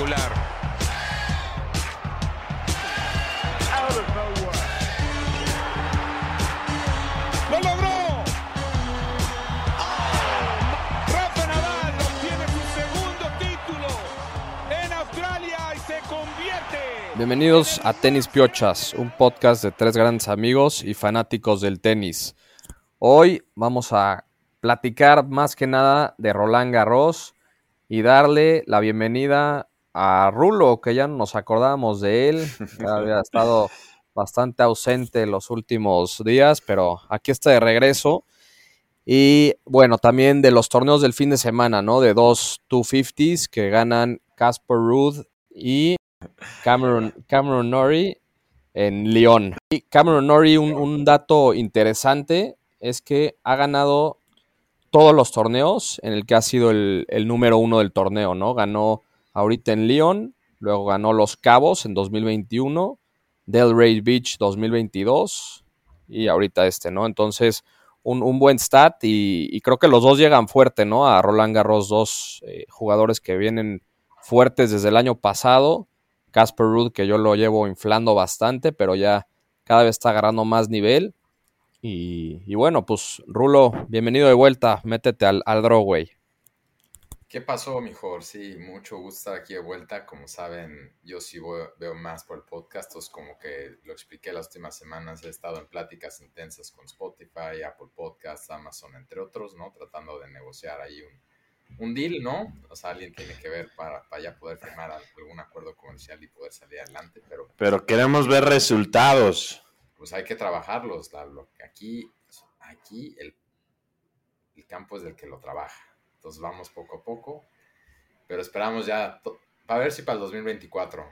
Espectacular. ¡Lo logró! Rafa Nadal obtiene su segundo título en Australia y se convierte. Bienvenidos a Tenis Piochas, un podcast de tres grandes amigos y fanáticos del tenis. Hoy vamos a platicar más que nada de Roland Garros y darle la bienvenida a Rulo, que ya no nos acordábamos de él, había estado bastante ausente los últimos días, pero aquí está de regreso. Y bueno, también de los torneos del fin de semana, ¿no? De dos 250s que ganan Casper Ruud y Cameron, Cameron Norrie en Lyon. Y Cameron Norrie, un, un dato interesante es que ha ganado todos los torneos en el que ha sido el, el número uno del torneo, ¿no? Ganó ahorita en Lyon, luego ganó Los Cabos en 2021, Delray Beach 2022 y ahorita este, ¿no? Entonces, un, un buen stat y, creo que los dos llegan fuerte, ¿no? A Roland Garros, dos eh, jugadores que vienen fuertes desde el año pasado. Casper Ruud, que yo lo llevo inflando bastante, pero ya cada vez está agarrando más nivel. Y, y bueno, pues Rulo, bienvenido de vuelta, métete al, al draw, güey. ¿Qué pasó, mejor? Sí, mucho gusto estar aquí de vuelta. Como saben, yo sí voy, veo más por el podcast. Entonces, como que lo expliqué las últimas semanas, he estado en pláticas intensas con Spotify, Apple Podcasts, Amazon, entre otros, ¿no? Tratando de negociar ahí un, un deal, ¿no? O sea, alguien tiene que ver para, para ya poder firmar algún acuerdo comercial y poder salir adelante. Pero, pero queremos ver resultados. Pues hay que trabajarlos, Lalo. Aquí, aquí el, el campo es del que lo trabaja. Entonces vamos poco a poco. Pero esperamos ya, para ver si para el 2024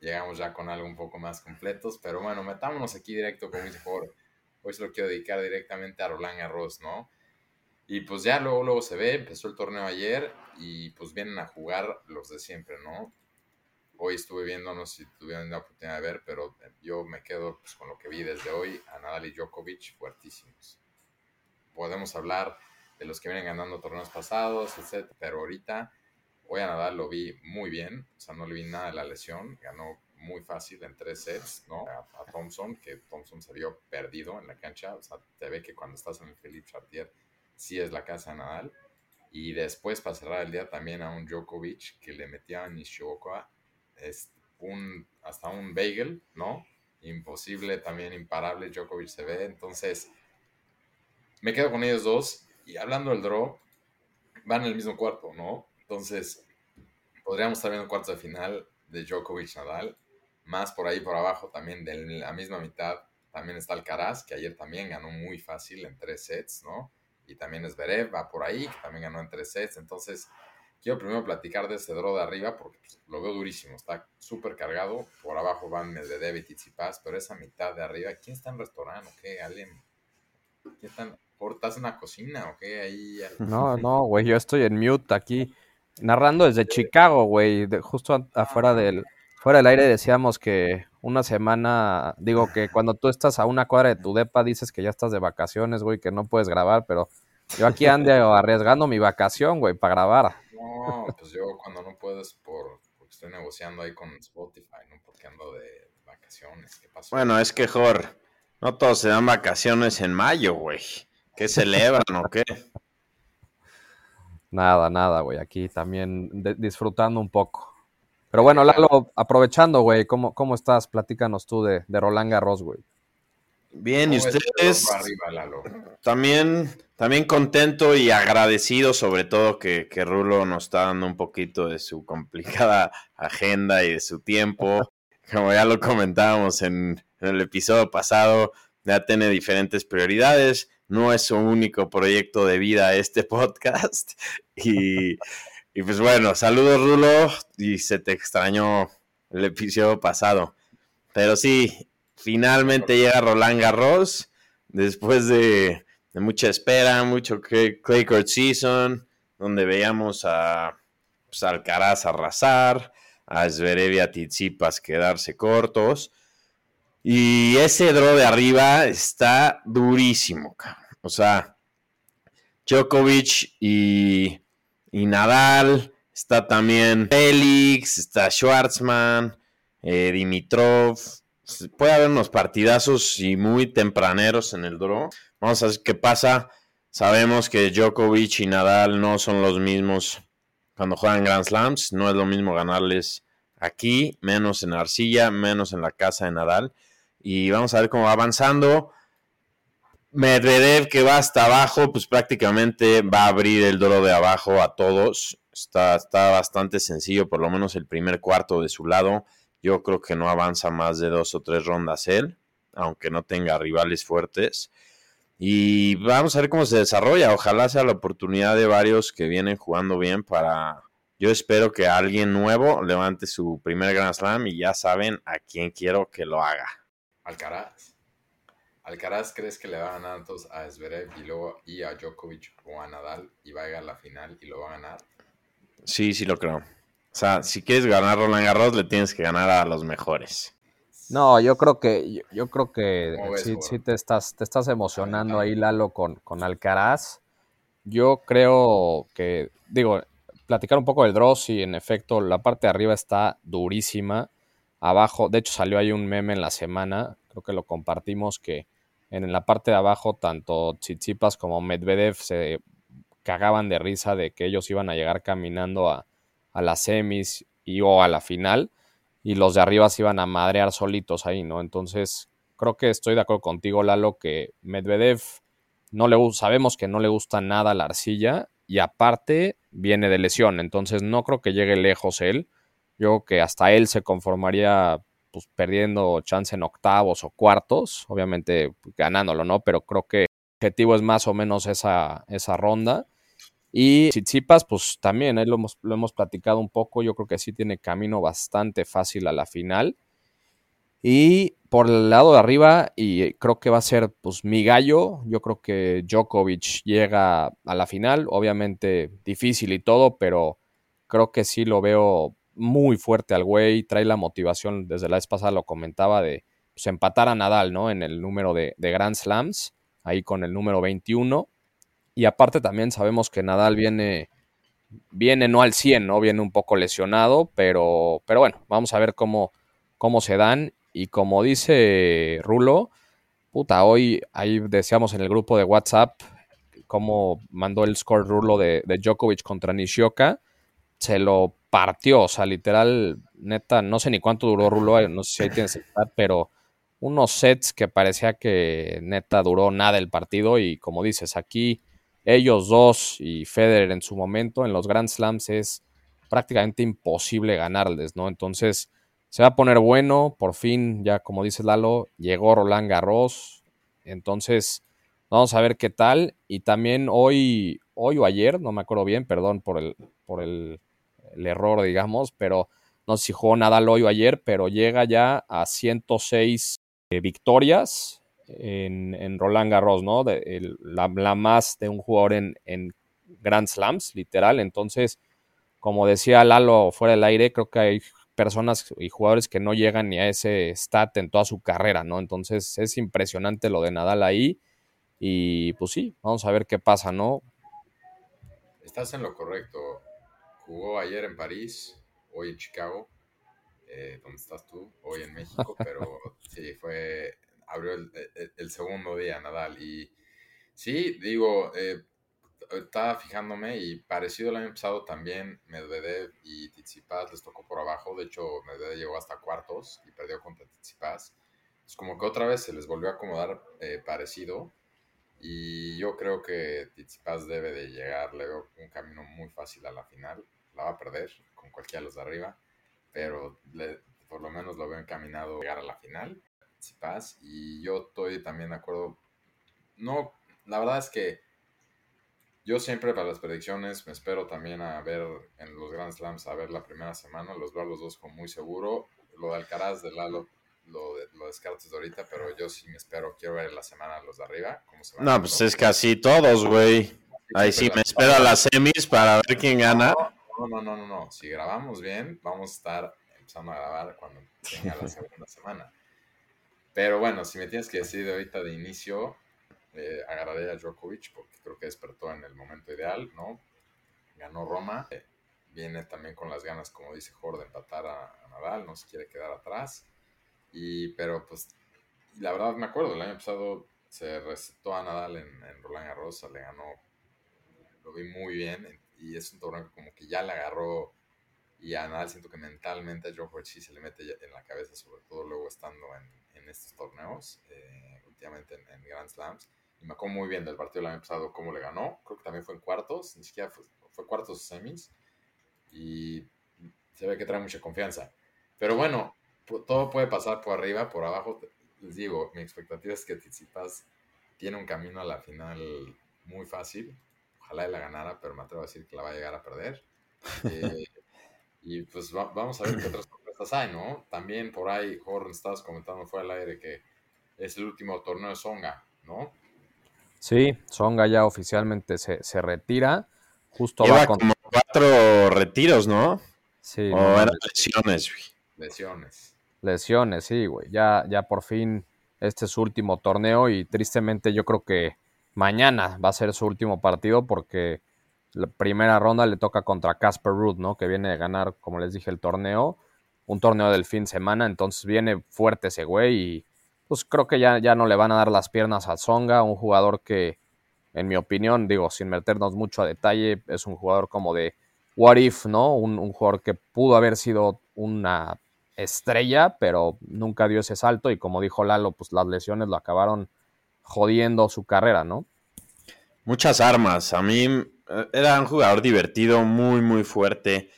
llegamos ya con algo un poco más completos. Pero bueno, metámonos aquí directo con mi mejor. Hoy se lo quiero dedicar directamente a Roland Garros, ¿no? Y pues ya luego, luego se ve, empezó el torneo ayer y pues vienen a jugar los de siempre, ¿no? Hoy estuve viendo, no sé si tuvieron la oportunidad de ver, pero yo me quedo pues, con lo que vi desde hoy a Nadal y Djokovic fuertísimos. Podemos hablar de los que vienen ganando torneos pasados, etc. Pero ahorita, hoy a Nadal lo vi muy bien, o sea, no le vi nada de la lesión, ganó muy fácil en tres sets, ¿no? A, a Thompson, que Thompson se vio perdido en la cancha, o sea, te ve que cuando estás en el Philippe Chartier, sí es la casa de Nadal. Y después, para cerrar el día, también a un Djokovic que le metía a Nishioka es un, hasta un bagel, ¿no? Imposible, también imparable, Djokovic se ve. Entonces, me quedo con ellos dos y hablando del draw, van en el mismo cuarto, ¿no? Entonces, podríamos estar viendo cuartos de final de Djokovic Nadal, más por ahí por abajo también de la misma mitad. También está Alcaraz, que ayer también ganó muy fácil en tres sets, ¿no? Y también es Zverev, va por ahí, que también ganó en tres sets. Entonces, quiero primero platicar de ese draw de arriba porque pues, lo veo durísimo, está súper cargado. Por abajo van Medvedev y Tsitsipas, pero esa mitad de arriba, ¿quién está en restaurante o qué? ¿Alguien? ¿Quién está en ¿Estás en la cocina o qué? Ahí... No, no, güey, yo estoy en mute aquí, narrando desde Chicago, güey, de, justo afuera del, fuera del aire decíamos que una semana, digo que cuando tú estás a una cuadra de tu depa dices que ya estás de vacaciones, güey, que no puedes grabar, pero yo aquí ando arriesgando mi vacación, güey, para grabar. No, pues yo cuando no puedo es por, porque estoy negociando ahí con Spotify, no porque ando de vacaciones. ¿Qué pasó? Bueno, es que, Jor, no todos se dan vacaciones en mayo, güey. ¿Qué celebran o qué? Nada, nada, güey. Aquí también disfrutando un poco. Pero bueno, Lalo, aprovechando, güey, ¿cómo, ¿cómo estás? Platícanos tú de, de Roland Garros, güey. Bien, y ustedes arriba, también, también contento y agradecido sobre todo que, que Rulo nos está dando un poquito de su complicada agenda y de su tiempo. Como ya lo comentábamos en, en el episodio pasado, ya tiene diferentes prioridades no es su único proyecto de vida este podcast. Y, pues bueno, saludos Rulo y se te extrañó el episodio pasado. Pero sí, finalmente llega Roland Garros después de, de mucha espera, mucho clay court season, donde veíamos a pues, Alcaraz arrasar, a Zverev y a Tizipas quedarse cortos. Y ese draw de arriba está durísimo, cabrón. O sea, Djokovic y y Nadal. Está también Félix, está Schwartzman, eh, Dimitrov. Puede haber unos partidazos y muy tempraneros en el draw. Vamos a ver qué pasa. Sabemos que Djokovic y Nadal no son los mismos cuando juegan Grand Slams. No es lo mismo ganarles aquí, menos en arcilla, menos en la casa de Nadal. Y vamos a ver cómo va avanzando. Medvedev que va hasta abajo, pues prácticamente va a abrir el doro de abajo a todos. Está, está bastante sencillo, por lo menos el primer cuarto de su lado. Yo creo que no avanza más de dos o tres rondas él, aunque no tenga rivales fuertes. Y vamos a ver cómo se desarrolla. Ojalá sea la oportunidad de varios que vienen jugando bien para... Yo espero que alguien nuevo levante su primer Grand Slam y ya saben a quién quiero que lo haga. Alcaraz. Alcaraz, ¿crees que le va a ganar entonces a Zverev y luego y a Djokovic o a Nadal y va a llegar a la final y lo va a ganar? Sí, sí lo creo. O sea, si quieres ganar Roland Garros, le tienes que ganar a los mejores. No, yo creo que, yo, creo que sí, te estás, te estás emocionando ahí, Lalo, con, con Alcaraz. Yo creo que, digo, platicar un poco del draw, sí, en efecto, la parte de arriba está durísima. Abajo, de hecho, salió ahí un meme en la semana, creo que lo compartimos, que en la parte de abajo, tanto Tsitsipas como Medvedev se cagaban de risa de que ellos iban a llegar caminando a, a las semis y o a la final y los de arriba se iban a madrear solitos ahí, ¿no? Entonces, creo que estoy de acuerdo contigo, Lalo, que Medvedev no le sabemos que no le gusta nada la arcilla y aparte viene de lesión, entonces no creo que llegue lejos él. Yo creo que hasta él se conformaría pues, perdiendo chance en octavos o cuartos, obviamente ganándolo, ¿no? Pero creo que el objetivo es más o menos esa, esa ronda. Y Tsitsipas, pues también, ahí lo hemos, lo hemos platicado un poco, yo creo que sí tiene camino bastante fácil a la final. Y por el lado de arriba, y creo que va a ser pues mi gallo, yo creo que Djokovic llega a la final, obviamente difícil y todo, pero creo que sí lo veo muy fuerte al güey, trae la motivación, desde la vez pasada lo comentaba, de pues, empatar a Nadal, ¿no? En el número de, de Grand Slams, ahí con el número 21. Y aparte también sabemos que Nadal viene, viene no al 100, ¿no? Viene un poco lesionado, pero, pero bueno, vamos a ver cómo, cómo se dan. Y como dice Rulo, puta, hoy ahí decíamos en el grupo de WhatsApp cómo mandó el score Rulo de, de Djokovic contra Nishioka. Se lo partió, o sea, literal, neta, no sé ni cuánto duró Rulo, eh, no sé si ahí tienes que estar, pero unos sets que parecía que neta duró nada el partido y como dices, aquí ellos dos y Federer en su momento en los Grand Slams es prácticamente imposible ganarles, ¿no? Entonces se va a poner bueno, por fin, ya como dice Lalo, llegó Roland Garros, entonces vamos a ver qué tal y también hoy, hoy o ayer, no me acuerdo bien, perdón por el, por el, error, digamos, pero no sé si jugó Nadal hoy o ayer, pero llega ya a 106 eh, victorias en, Roland Garros, ¿no? De, la, más de un jugador en, en Grand Slams, literal. Entonces, como decía Lalo fuera del aire, creo que hay personas y jugadores que no llegan ni a ese stat en toda su carrera, ¿no? Entonces es impresionante lo de Nadal ahí. Y pues sí, vamos a ver qué pasa, ¿no? Estás en lo correcto. Jugó ayer en París, hoy en Chicago, eh, donde estás tú, hoy en México, pero sí, fue abrió el, segundo día Nadal. Y sí, digo, eh, estaba fijándome y parecido el año pasado también Medvedev y Tsitsipas les tocó por abajo. De hecho, Medvedev llegó hasta cuartos y perdió contra Tsitsipas. Es como que otra vez se les volvió a acomodar eh, parecido. Y yo creo que Tsitsipas debe de llegar, le veo un camino muy fácil a la final. La va a perder con cualquiera de los de arriba, pero por lo menos lo veo encaminado a llegar a la final y yo estoy también de acuerdo. No, la verdad es que yo siempre para las predicciones me espero también a ver en los Grand Slams, a ver la primera semana, los veo los dos como muy seguro. Lo de Alcaraz de Lalo lo, lo descartes de ahorita, pero yo sí me espero, quiero ver la semana los de arriba. no, pues es casi todos, güey. Ahí sí me espero a las semis para ver quién gana. No, no, no, no, no. Si grabamos bien, vamos a estar empezando a grabar cuando tenga la segunda semana. Pero bueno, si me tienes que decir ahorita de inicio, eh, a Djokovic porque creo que despertó en el momento ideal, ¿no? ganó Roma. viene también con las ganas, como dice Jorge, de empatar a, Nadal, no se quiere quedar atrás. Y, pero pues, la verdad me acuerdo, el año pasado se recetó a Nadal en, en Roland Garros, le ganó, lo vi muy bien y es un torneo que como que ya le agarró y a Nadal siento que mentalmente a Djokovic sí se le mete en la cabeza, sobre todo luego estando en, en estos torneos, eh, últimamente en, Grand Slams. Y me acuerdo muy bien del partido del año pasado, cómo le ganó. Creo que también fue en cuartos, ni siquiera fue, fue cuartos o semis. Y se ve que trae mucha confianza. Pero bueno, todo puede pasar por arriba, por abajo. Les digo, mi expectativa es que Tsitsipas tiene un camino a la final muy fácil. Ojalá él la ganara, pero me atrevo a decir que la va a llegar a perder. Eh, y pues vamos a ver qué otras sorpresas hay, ¿no? También por ahí, Jorge, estabas comentando fuera del aire que es el último torneo de Songa, ¿no? Sí, Songa ya oficialmente se, se retira. Justo Lleva como cuatro retiros, ¿no? Sí. O eran lesiones, güey. Lesiones. Lesiones, sí, güey. Ya, ya por fin este es su último torneo y tristemente yo creo que mañana va a ser su último partido porque la primera ronda le toca contra Casper Ruud, ¿no? Que viene de ganar, como les dije, el torneo, un torneo del fin de semana, entonces viene fuerte ese güey y pues creo que ya, ya no le van a dar las piernas a Zonga, un jugador que, en mi opinión, digo, sin meternos mucho a detalle, es un jugador como de what if, ¿no? Un, un jugador que pudo haber sido una estrella, pero nunca dio ese salto y como dijo Lalo, pues las lesiones lo acabaron jodiendo su carrera, ¿no? Muchas armas. A mí eh, era un jugador divertido, muy, muy fuerte,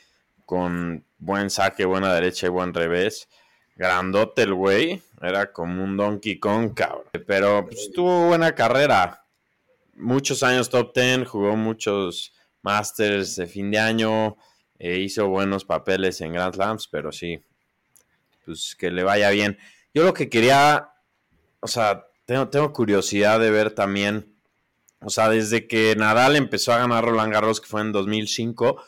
con buen saque, buena derecha y buen revés. Grandote el güey, era como un Donkey Kong, cabrón. Pero pues, tuvo buena carrera. Muchos años top 10, jugó muchos Masters de fin de año, e hizo buenos papeles en Grand Slams, pero sí, pues que le vaya bien. Yo lo que quería, o sea, tengo, curiosidad de ver también o sea, desde que Nadal empezó a ganar Roland Garros, que fue en 2005,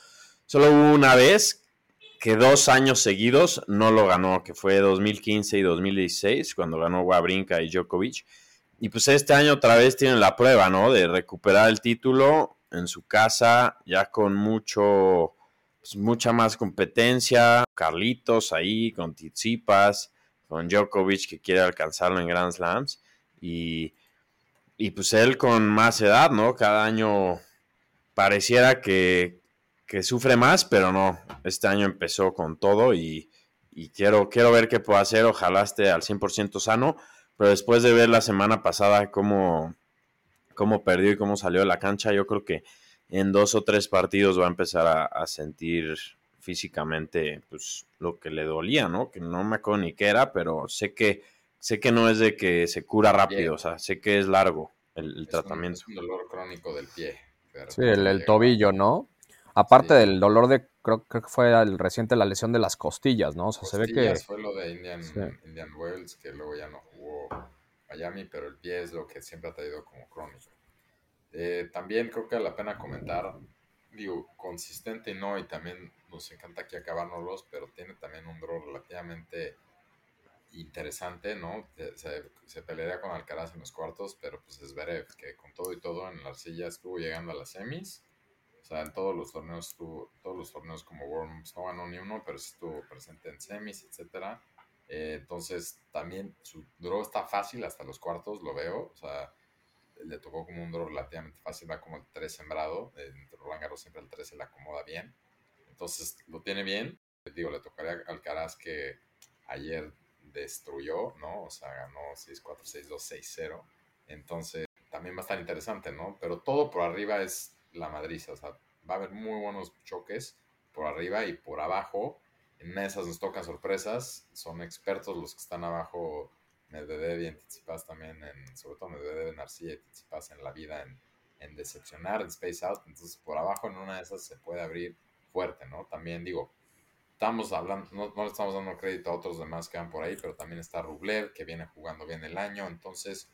solo hubo una vez que dos años seguidos no lo ganó, que fue 2015 y 2016, cuando ganó Wawrinka y Djokovic. Y pues este año otra vez tienen la prueba, ¿no? De recuperar el título en su casa, ya con mucho, pues mucha más competencia. Carlitos ahí, con Tizipas, con Djokovic que quiere alcanzarlo en Grand Slams. Y y pues él con más edad, ¿no? Cada año pareciera que, sufre más, pero no. Este año empezó con todo y, quiero, quiero ver qué puedo hacer. Ojalá esté al 100% sano. Pero después de ver la semana pasada cómo, cómo perdió y cómo salió de la cancha, yo creo que en dos o tres partidos va a empezar a, sentir físicamente pues lo que le dolía, ¿no? Que no me acuerdo ni qué era, pero sé que sé que no es de que se cura rápido, o sea, sé que es largo el, tratamiento. es un dolor crónico del pie. Sí, el, tobillo, ¿no? Aparte del dolor de, creo, que fue el reciente la lesión de las costillas, ¿no? O sea, se ve que... fue lo de Indian, Indian Wells, que luego ya no jugó Miami, pero el pie es lo que siempre ha traído como crónico. Eh, también creo que vale la pena comentar, digo, consistente y no, y también nos encanta aquí acabárnoslos, pero tiene también un dolor relativamente interesante, ¿no? Se, se, pelearía con Alcaraz en los cuartos, pero pues es Zverev, que con todo y todo en la arcilla estuvo llegando a las semis. O sea, en todos los torneos estuvo, todos los torneos como Worlds no ganó ni uno, pero estuvo presente en semis, etcétera. Eh, entonces, también su draw está fácil hasta los cuartos, lo veo. O sea, le tocó como un draw relativamente fácil, va como el 3 sembrado. En Roland Garros siempre el 3 se le acomoda bien. Entonces, lo tiene bien. Digo, le tocaría a Alcaraz que ayer destruyó, ¿no? O sea, ganó 6-4, 6-2, 6-0. Entonces, también va a estar interesante, ¿no? Pero todo por arriba es la madriza, o sea, va a haber muy buenos choques por arriba y por abajo. En esas nos tocan sorpresas, son expertos los que están abajo, Medvedev y Tsitsipas también, en, sobre todo Medvedev, Narcía y Tsitsipas en la vida, en, en decepcionar, en Space Out. Entonces, por abajo en una de esas se puede abrir fuerte, ¿no? También digo, estamos hablando, no, le estamos dando crédito a otros demás que van por ahí, pero también está Rublev, que viene jugando bien el año. Entonces,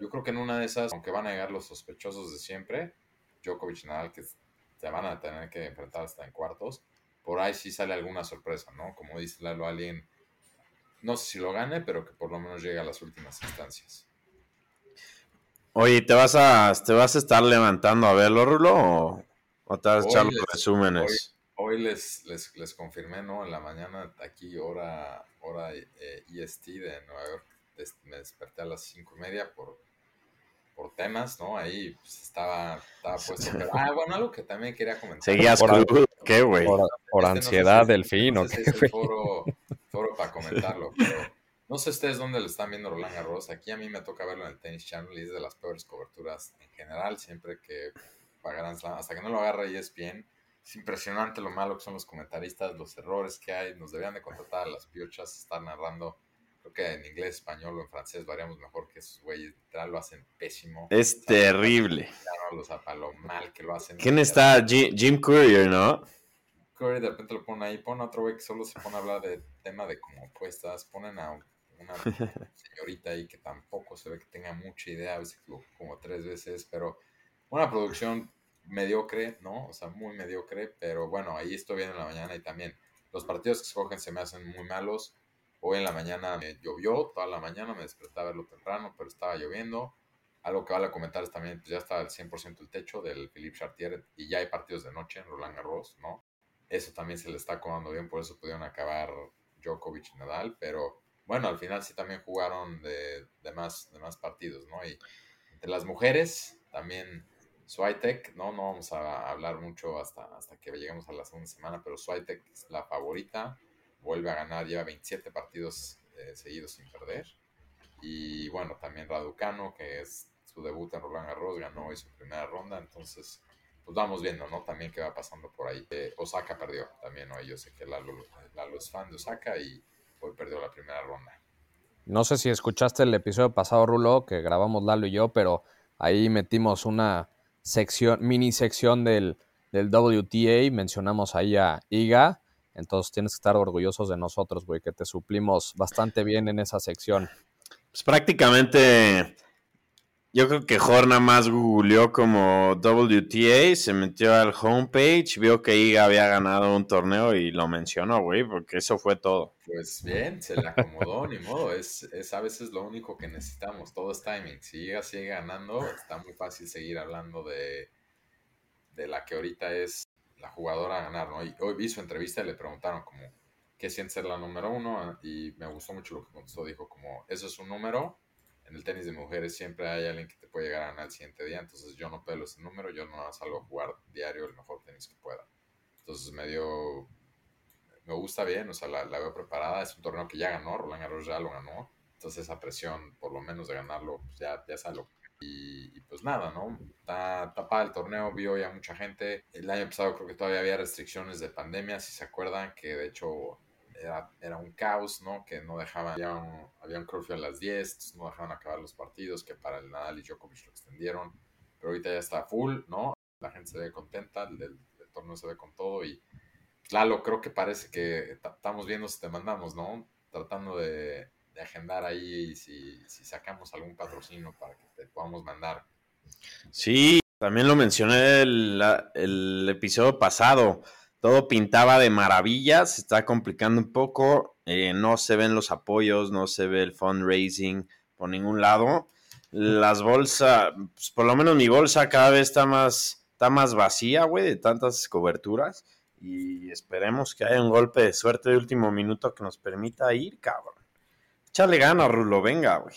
yo creo que en una de esas, aunque van a llegar los sospechosos de siempre, Djokovic y Nadal, que se van a tener que enfrentar hasta en cuartos, por ahí sí sale alguna sorpresa, ¿no? Como dice Lalo, alguien, no sé si lo gane, pero que por lo menos llegue a las últimas instancias. Oye, ¿te vas a, te vas a estar levantando a verlo, Rulo? ¿O te vas a echar los resúmenes? Hoy, les, les, les, confirmé, ¿no? En la mañana, aquí, hora, hora EST eh, e de Nueva York, me desperté a las cinco y media por, por temas, ¿no? Ahí pues, estaba, estaba puesto. ah, bueno, algo que también quería comentar. Seguías por, ¿qué, güey? Por, este ansiedad del fin, ¿o qué, foro, foro para comentarlo, pero no sé ustedes dónde lo están viendo Roland Garros. Aquí a mí me toca verlo en el Tennis Channel y es de las peores coberturas en general. Siempre que pagarán hasta que no lo agarra ESPN, es impresionante lo malo que son los comentaristas, los errores que hay. Nos deberían de contratar a las piochas, estar narrando. Creo que en inglés, español o en francés varíamos mejor que esos güeyes. Literal lo hacen pésimo. Es terrible. O sea, para lo mal que lo hacen. ¿Quién está? Jim Courier, ¿no? Courier de repente lo pone ahí. Pone a otro güey que solo se pone a hablar de tema de como apuestas. Ponen a una señorita ahí que tampoco se ve que tenga mucha idea, a veces como tres veces, pero una producción mediocre, ¿no? O sea, muy mediocre, pero bueno, ahí estoy bien en la mañana y también los partidos que se cogen se me hacen muy malos. Hoy en la mañana me llovió, toda la mañana me despertaba a verlo temprano, pero estaba lloviendo. Algo que vale comentar es también, pues ya está al 100% el techo del Philippe Chartier y ya hay partidos de noche en Roland Garros, ¿no? Eso también se le está acomodando bien, por eso pudieron acabar Djokovic y Nadal, pero bueno, al final sí también jugaron de, más, de más partidos, ¿no? Y entre las mujeres, también Swiatek, ¿no? No vamos a hablar mucho hasta, hasta que lleguemos a la segunda semana, pero Swiatek es la favorita, vuelve a ganar, lleva 27 partidos eh, seguidos sin perder. Y bueno, también Raducano, que es su debut en Roland Garros, ganó hoy su primera ronda, entonces pues vamos viendo, ¿no? También qué va pasando por ahí. Eh, Osaka perdió también, ¿no? Yo sé que Lalo, Lalo es fan de Osaka y hoy perdió la primera ronda. No sé si escuchaste el episodio pasado, Rulo, que grabamos Lalo y yo, pero ahí metimos una sección, mini sección del, del WTA, mencionamos ahí a Iga, entonces tienes que estar orgullosos de nosotros, güey, que te suplimos bastante bien en esa sección. Pues prácticamente yo creo que Jorna más googleó como WTA, se metió al homepage, vio que Iga había ganado un torneo y lo mencionó, güey, porque eso fue todo. Pues bien, se le acomodó, ni modo, es, es a veces lo único que necesitamos, todo es timing. Si Iga sigue ganando, está muy fácil seguir hablando de, de la que ahorita es la jugadora a ganar, ¿no? Y hoy vi su entrevista y le preguntaron como, ¿qué siente ser la número uno? Y me gustó mucho lo que contestó, dijo como, eso es un número en el tenis de mujeres siempre hay alguien que te puede llegar a ganar el siguiente día, entonces yo no pelo ese número, yo no salgo a jugar diario el mejor tenis que pueda. Entonces me dio, me gusta bien, o sea, la, veo preparada, es un torneo que ya ganó, Roland Garros ya lo ganó, entonces esa presión, por lo menos de ganarlo, pues ya, ya y, pues nada, ¿no? Está tapada el torneo, vio ya mucha gente. El año pasado creo que todavía había restricciones de pandemia, si se acuerdan, que de hecho era, un caos, ¿no? Que no dejaban, había un, había un a las 10, no dejaban acabar los partidos, que para el Nadal y Djokovic lo extendieron, pero ahorita ya está full, ¿no? La gente se ve contenta, el, torneo se ve con todo y claro, creo que parece que estamos viendo si te mandamos, ¿no? Tratando de, agendar ahí si, si sacamos algún patrocinio para que te podamos mandar. Sí, también lo mencioné el, el episodio pasado todo pintaba de maravilla, se está complicando un poco, eh, no se ven los apoyos, no se ve el fundraising por ningún lado. Las bolsas, pues, por lo menos mi bolsa cada vez está más, está más vacía, güey, de tantas coberturas. Y esperemos que haya un golpe de suerte de último minuto que nos permita ir, cabrón. Échale gana, Rulo, venga, güey.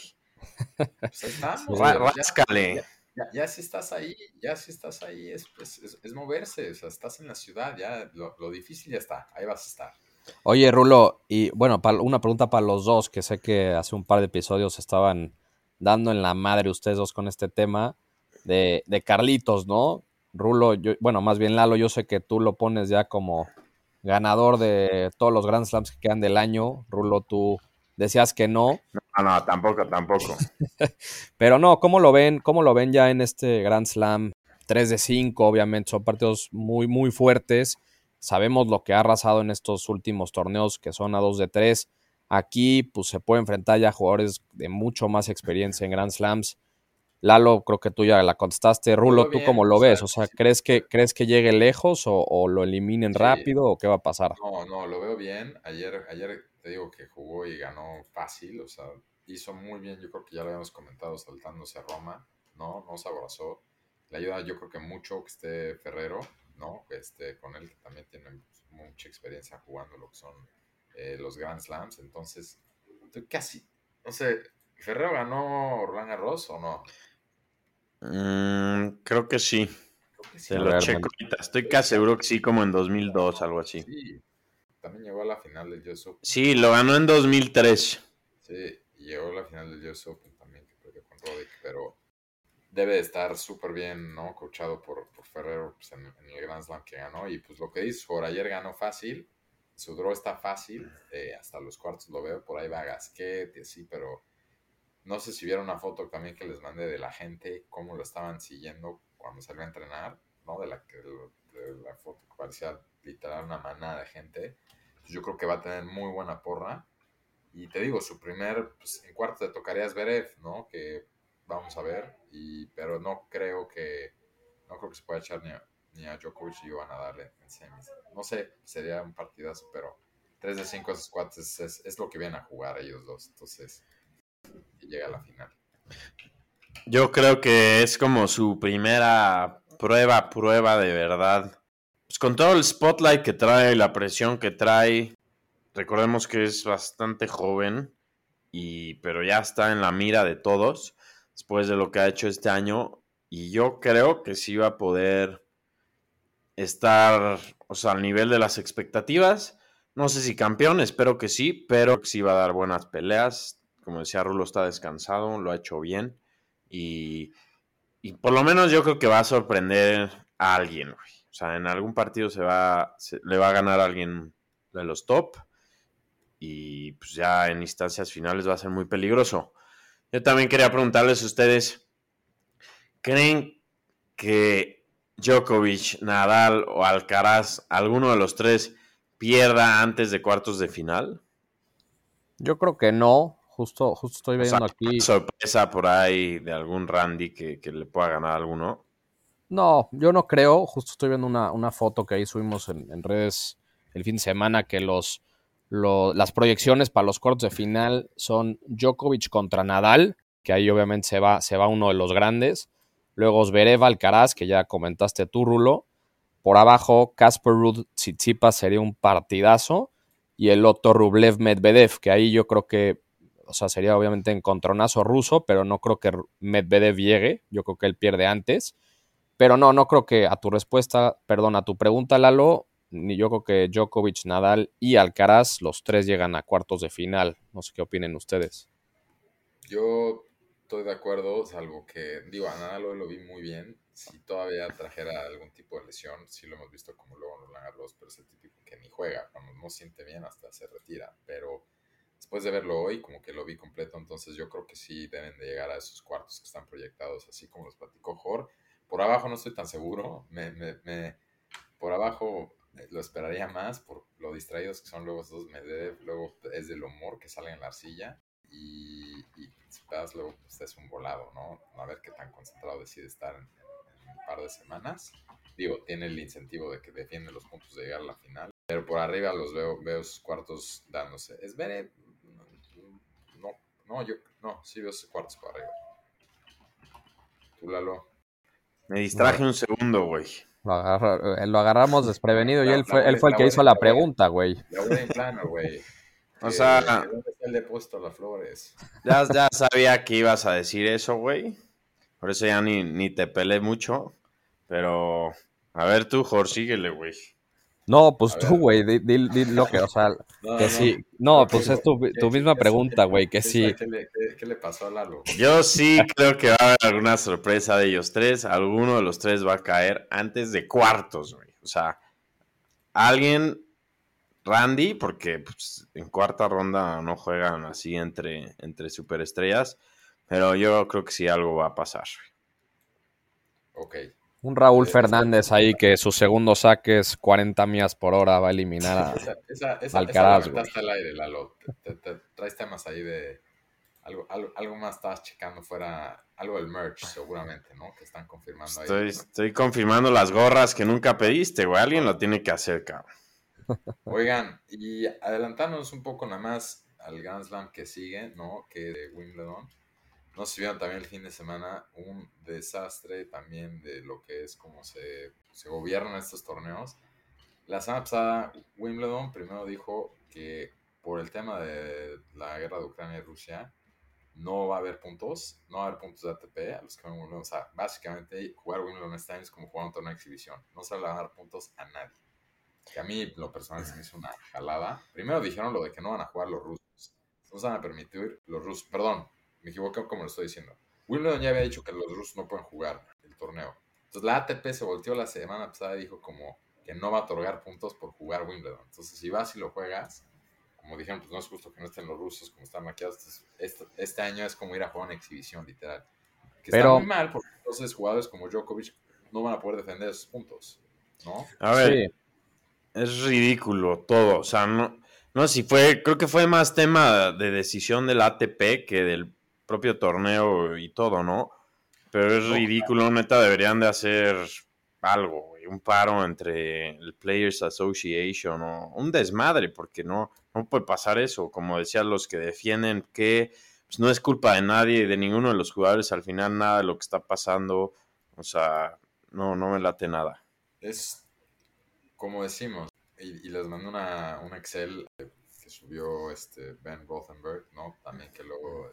Pues estamos, Ráscale ya, si estás ahí, ya si estás ahí, es, es, moverse, o sea, estás en la ciudad, ya lo, difícil ya está, ahí vas a estar. Oye, Rulo, y bueno, una pregunta para los dos, que sé que hace un par de episodios estaban dando en la madre ustedes dos con este tema de, de Carlitos, ¿no? Rulo, yo, bueno, más bien Lalo, yo sé que tú lo pones ya como ganador de todos los Grand Slams que quedan del año. Rulo, tú decías que no. No, no, tampoco, tampoco. Pero no, ¿cómo lo ven? ¿Cómo lo ven ya en este Grand Slam? 3 de 5, obviamente, son partidos muy, muy fuertes. Sabemos lo que ha arrasado en estos últimos torneos, que son a 2 de 3. Aquí, pues se puede enfrentar ya jugadores de mucho más experiencia en Grand Slams. Lalo, creo que tú ya la contestaste. Rulo, ¿tú cómo lo ves? O sea, ¿crees que, ¿crees que llegue lejos o, lo eliminen rápido o qué va a pasar? No, no, lo veo bien. Ayer, ayer te digo que jugó y ganó fácil, o sea, hizo muy bien, yo creo que ya lo habíamos comentado saltándose a Roma, ¿no? No se abrazó. Le ayuda yo creo que mucho que esté Ferrero, ¿no? Este, con él que también tiene mucha experiencia jugando lo que son eh, los Grand Slams. Entonces, estoy casi, no sé, ¿Ferrero ganó Roland Garros o no? Mm, creo que sí. Se lo checo Estoy casi seguro que sí, como en 2002, algo así. Sí, también llegó a la final del US Open. Sí, lo ganó en 2003. Sí, y llegó a la final del US Open también, que perdió con Roddick, pero debe de estar súper bien, ¿no? Coachado por, por Ferrero pues, en, el Grand Slam que ganó. Y pues lo que dice, por ayer ganó fácil, su draw está fácil, eh, hasta los cuartos lo veo, por ahí va Gasquet y así, pero no sé si vieron una foto también que les mandé de la gente, cómo lo estaban siguiendo cuando salió a entrenar, ¿no? De la, de la foto que parecía literal una manada de gente. yo creo que va a tener muy buena porra. Y te digo, su primer, pues, en cuarto te tocaría Zverev, ¿no? Que vamos a ver, y, pero no creo que, no creo que se pueda echar ni a, ni a Djokovic y van a darle en semis. No sé, sería un partidazo, pero 3 de 5 esos cuates es, es, lo que vienen a jugar ellos dos, entonces, llega a la final. Yo creo que es como su primera prueba, prueba de verdad. Pues con todo el spotlight que trae, la presión que trae, recordemos que es bastante joven, y, pero ya está en la mira de todos después de lo que ha hecho este año. Y yo creo que sí va a poder estar, o sea, al nivel de las expectativas. No sé si campeón, espero que sí, pero sí va a dar buenas peleas. Como decía Rulo, está descansado, lo ha hecho bien. Y, y por lo menos yo creo que va a sorprender a alguien. O sea, en algún partido se va, le va a ganar a alguien de los top. Y pues ya en instancias finales va a ser muy peligroso. Yo también quería preguntarles a ustedes, ¿creen que Djokovic, Nadal o Alcaraz, alguno de los tres, pierda antes de cuartos de final? Yo creo que no. Justo, justo estoy viendo aquí. sorpresa por ahí de algún Randy que, le pueda ganar a alguno? No, yo no creo. Justo estoy viendo una, foto que ahí subimos en, redes el fin de semana que los las proyecciones para los cuartos de final son Djokovic contra Nadal, que ahí obviamente se va, se va uno de los grandes. Luego Zverev Alcaraz, que ya comentaste tú, Rulo. Por abajo, Casper Ruud sería un partidazo. Y el otro Rublev Medvedev, que ahí yo creo que, o sea, sería obviamente encontronazo ruso, pero no creo que Medvedev llegue. Yo creo que él pierde antes. Pero no, no creo que a tu respuesta, perdón, a tu pregunta, Lalo, ni yo creo que Djokovic, Nadal y Alcaraz, los tres llegan a cuartos de final. No sé qué opinen ustedes. Yo estoy de acuerdo, salvo que, digo, a Nadal lo vi muy bien. Si todavía trajera algún tipo de lesión, sí lo hemos visto como luego en Roland Garros, pero es el típico que ni juega, cuando no siente bien hasta se retira. Pero después de verlo hoy, como que lo vi completo, entonces yo creo que sí deben de llegar a esos cuartos que están proyectados, así como los platicó Jor. Por abajo no estoy tan seguro, me, me, me por abajo lo esperaría más por lo distraídos que son luego esos Medvedev, luego es del humor que sale en la arcilla y, y luego pues, es un volado, ¿no? A ver qué tan concentrado decide estar en, un par de semanas. Digo, tiene el incentivo de que defiende los puntos de llegar a la final, pero por arriba los veo, veo sus cuartos dándose. Es ver, no, no, yo, no, sí veo sus cuartos por arriba. Tú, Lalo. Me distraje un segundo, güey. Eh, lo, agarramos desprevenido y él fue, él fue el que hizo la pregunta, güey. La plano, güey. O sea, le he puesto las flores? Ya, ya sabía que ibas a decir eso, güey. Por eso ya ni, ni te peleé mucho. Pero, a ver tú, Jorge, síguele, güey. No, pues tú, güey, di, lo que, o sea, que sí. No, pues es tu, misma pregunta, güey, que sí. ¿Qué le, pasó a Lalo? Yo sí creo que va a haber alguna sorpresa de ellos tres. Alguno de los tres va a caer antes de cuartos, güey. O sea, alguien, Randy, porque pues, en cuarta ronda no juegan así entre, entre superestrellas. Pero yo creo que sí algo va a pasar. Ok. Un Raúl Fernández ahí que su segundo saque es 40 millas por hora, va a eliminar a esa, esa, Alcaraz. Esa al aire, Lalo. Te, traes temas ahí de algo, algo, más estabas checando fuera, algo del merch seguramente, ¿no? Que están confirmando ahí. Estoy confirmando las gorras que nunca pediste, güey. Alguien lo tiene que hacer, cabrón. Oigan, y adelantándonos un poco nada más al Grand Slam que sigue, ¿no? Que de Wimbledon. No se vieron también el fin de semana un desastre también de lo que es como se, se gobiernan estos torneos. La semana pasada, Wimbledon primero dijo que por el tema de la guerra de Ucrania y Rusia, no va a haber puntos, no va a haber puntos de ATP a los que van Wimbledon. O sea, básicamente jugar Wimbledon este año es como jugar un torneo de exhibición. No se le van a dar puntos a nadie. Que a mí, lo personal, se me hizo una jalada. Primero dijeron lo de que no van a jugar los rusos. No se van a permitir los rusos. Perdón, me equivoqué como lo estoy diciendo. Wimbledon ya había dicho que los rusos no pueden jugar el torneo. Entonces la ATP se volteó la semana pasada y dijo como que no va a otorgar puntos por jugar Wimbledon. Entonces si vas y lo juegas, como dijeron, pues no es justo que no estén los rusos como están maquillados. Este, este, año es como ir a jugar una exhibición, literal. Que Pero... está muy mal porque entonces jugadores como Djokovic no van a poder defender esos puntos, ¿no? A ver, es ridículo todo. O sea, no, no, si fue, creo que fue más tema de decisión del ATP que del propio torneo y todo, ¿no? Pero es ridículo, neta, deberían de hacer algo, un paro entre el Players Association o un desmadre, porque no, no puede pasar eso. Como decían los que defienden que pues, no es culpa de nadie, de ninguno de los jugadores, al final nada de lo que está pasando, o sea, no, no me late nada. Es como decimos, y, les mando una, un Excel que subió este Ben Rothenberg, ¿no? También que luego...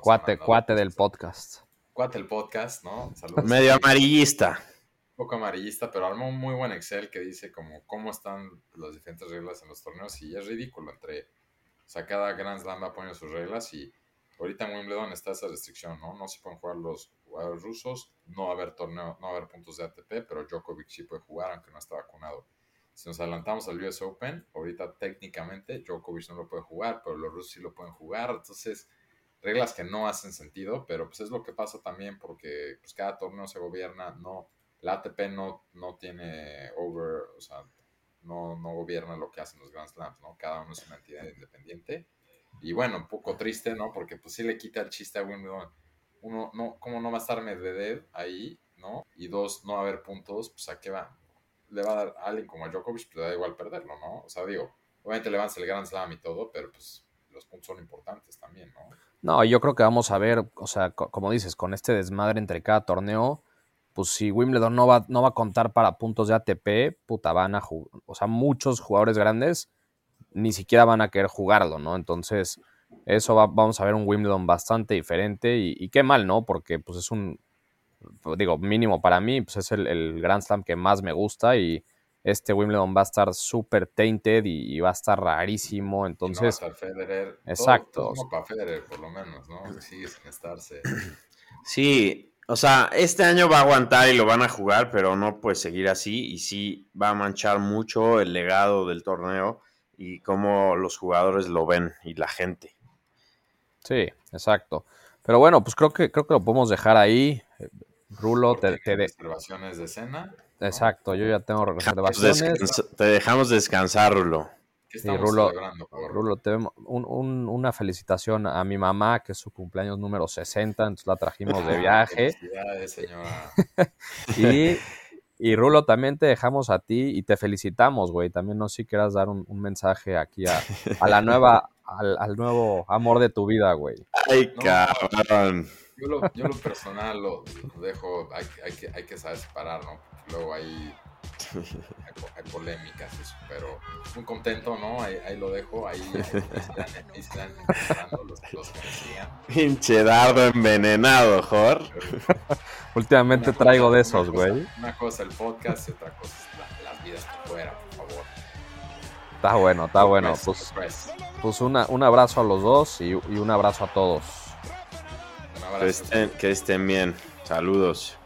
cuate, cuate del podcast. Cuate del podcast, ¿no? Saludos. Medio amarillista. Un poco amarillista, pero armó un muy buen Excel que dice como cómo están las diferentes reglas en los torneos y es ridículo entre... O sea, cada Grand Slam va poniendo sus reglas y ahorita en Wimbledon está esa restricción, ¿no? No se pueden jugar los jugadores rusos, no va a haber torneo, no va a haber puntos de ATP, pero Djokovic sí puede jugar aunque no está vacunado. Si nos adelantamos al US Open, ahorita técnicamente Djokovic no lo puede jugar, pero los rusos sí lo pueden jugar. Entonces, reglas que no hacen sentido, pero pues es lo que pasa también porque pues cada torneo se gobierna, no, la ATP no, no tiene over, o sea, no, no gobierna lo que hacen los Grand Slams, ¿no? Cada uno es una entidad independiente. Y bueno, un poco triste, ¿no? Porque pues sí le quita el chiste a Wimbledon. Uno, no, ¿cómo no va a estar Medvedev ahí, ¿no? Y dos, no va a haber puntos, pues a qué va le va a dar a alguien como a Djokovic, pues le da igual perderlo, ¿no? O sea, digo, obviamente le el Grand Slam y todo, pero pues los puntos son importantes también, ¿no? No, yo creo que vamos a ver, o sea, como dices, con este desmadre entre cada torneo, pues si Wimbledon no va, no va a contar para puntos de ATP, puta, van a jugar, o sea, muchos jugadores grandes ni siquiera van a querer jugarlo, ¿no? Entonces, eso va, vamos a ver un Wimbledon bastante diferente y, y, qué mal, ¿no? Porque pues es un, digo, mínimo para mí, pues es el, Grand Slam que más me gusta y este Wimbledon va a estar súper tainted y, va a estar rarísimo, entonces... No Federer. Exacto. para Federer, por lo menos, ¿no? Sigue sin estarse. Sí, o sea, este año va a aguantar y lo van a jugar, pero no puede seguir así y sí va a manchar mucho el legado del torneo y cómo los jugadores lo ven y la gente. Sí, exacto. Pero bueno, pues creo que creo que lo podemos dejar ahí. Rulo, te, te reservaciones de cena. Exacto, yo ya tengo reservaciones. te dejamos descansar, Rulo. Sí, Rulo, Rulo te un, una felicitación a mi mamá, que es su cumpleaños número 60, entonces la trajimos de viaje. Felicidades, señora. y, y, Rulo, también te dejamos a ti y te felicitamos, güey. También no sé si quieras dar un, mensaje aquí a, a la nueva, al, al, nuevo amor de tu vida, güey. Ay, cabrón. Yo lo, yo lo personal lo, dejo, hay, hay, que, hay que saber separar, ¿no? Luego hay, hay, polémicas, eso, pero muy contento, ¿no? Ahí, ahí lo dejo, ahí, están, los, los que me Pinche dardo envenenado, Jor. Últimamente traigo de esos, güey. Una cosa el podcast y otra cosa las vidas fuera, por favor. Está bueno, está bueno. Pues, pues una, un abrazo a los dos y, y un abrazo a todos. Que estén, que estén bien. Saludos.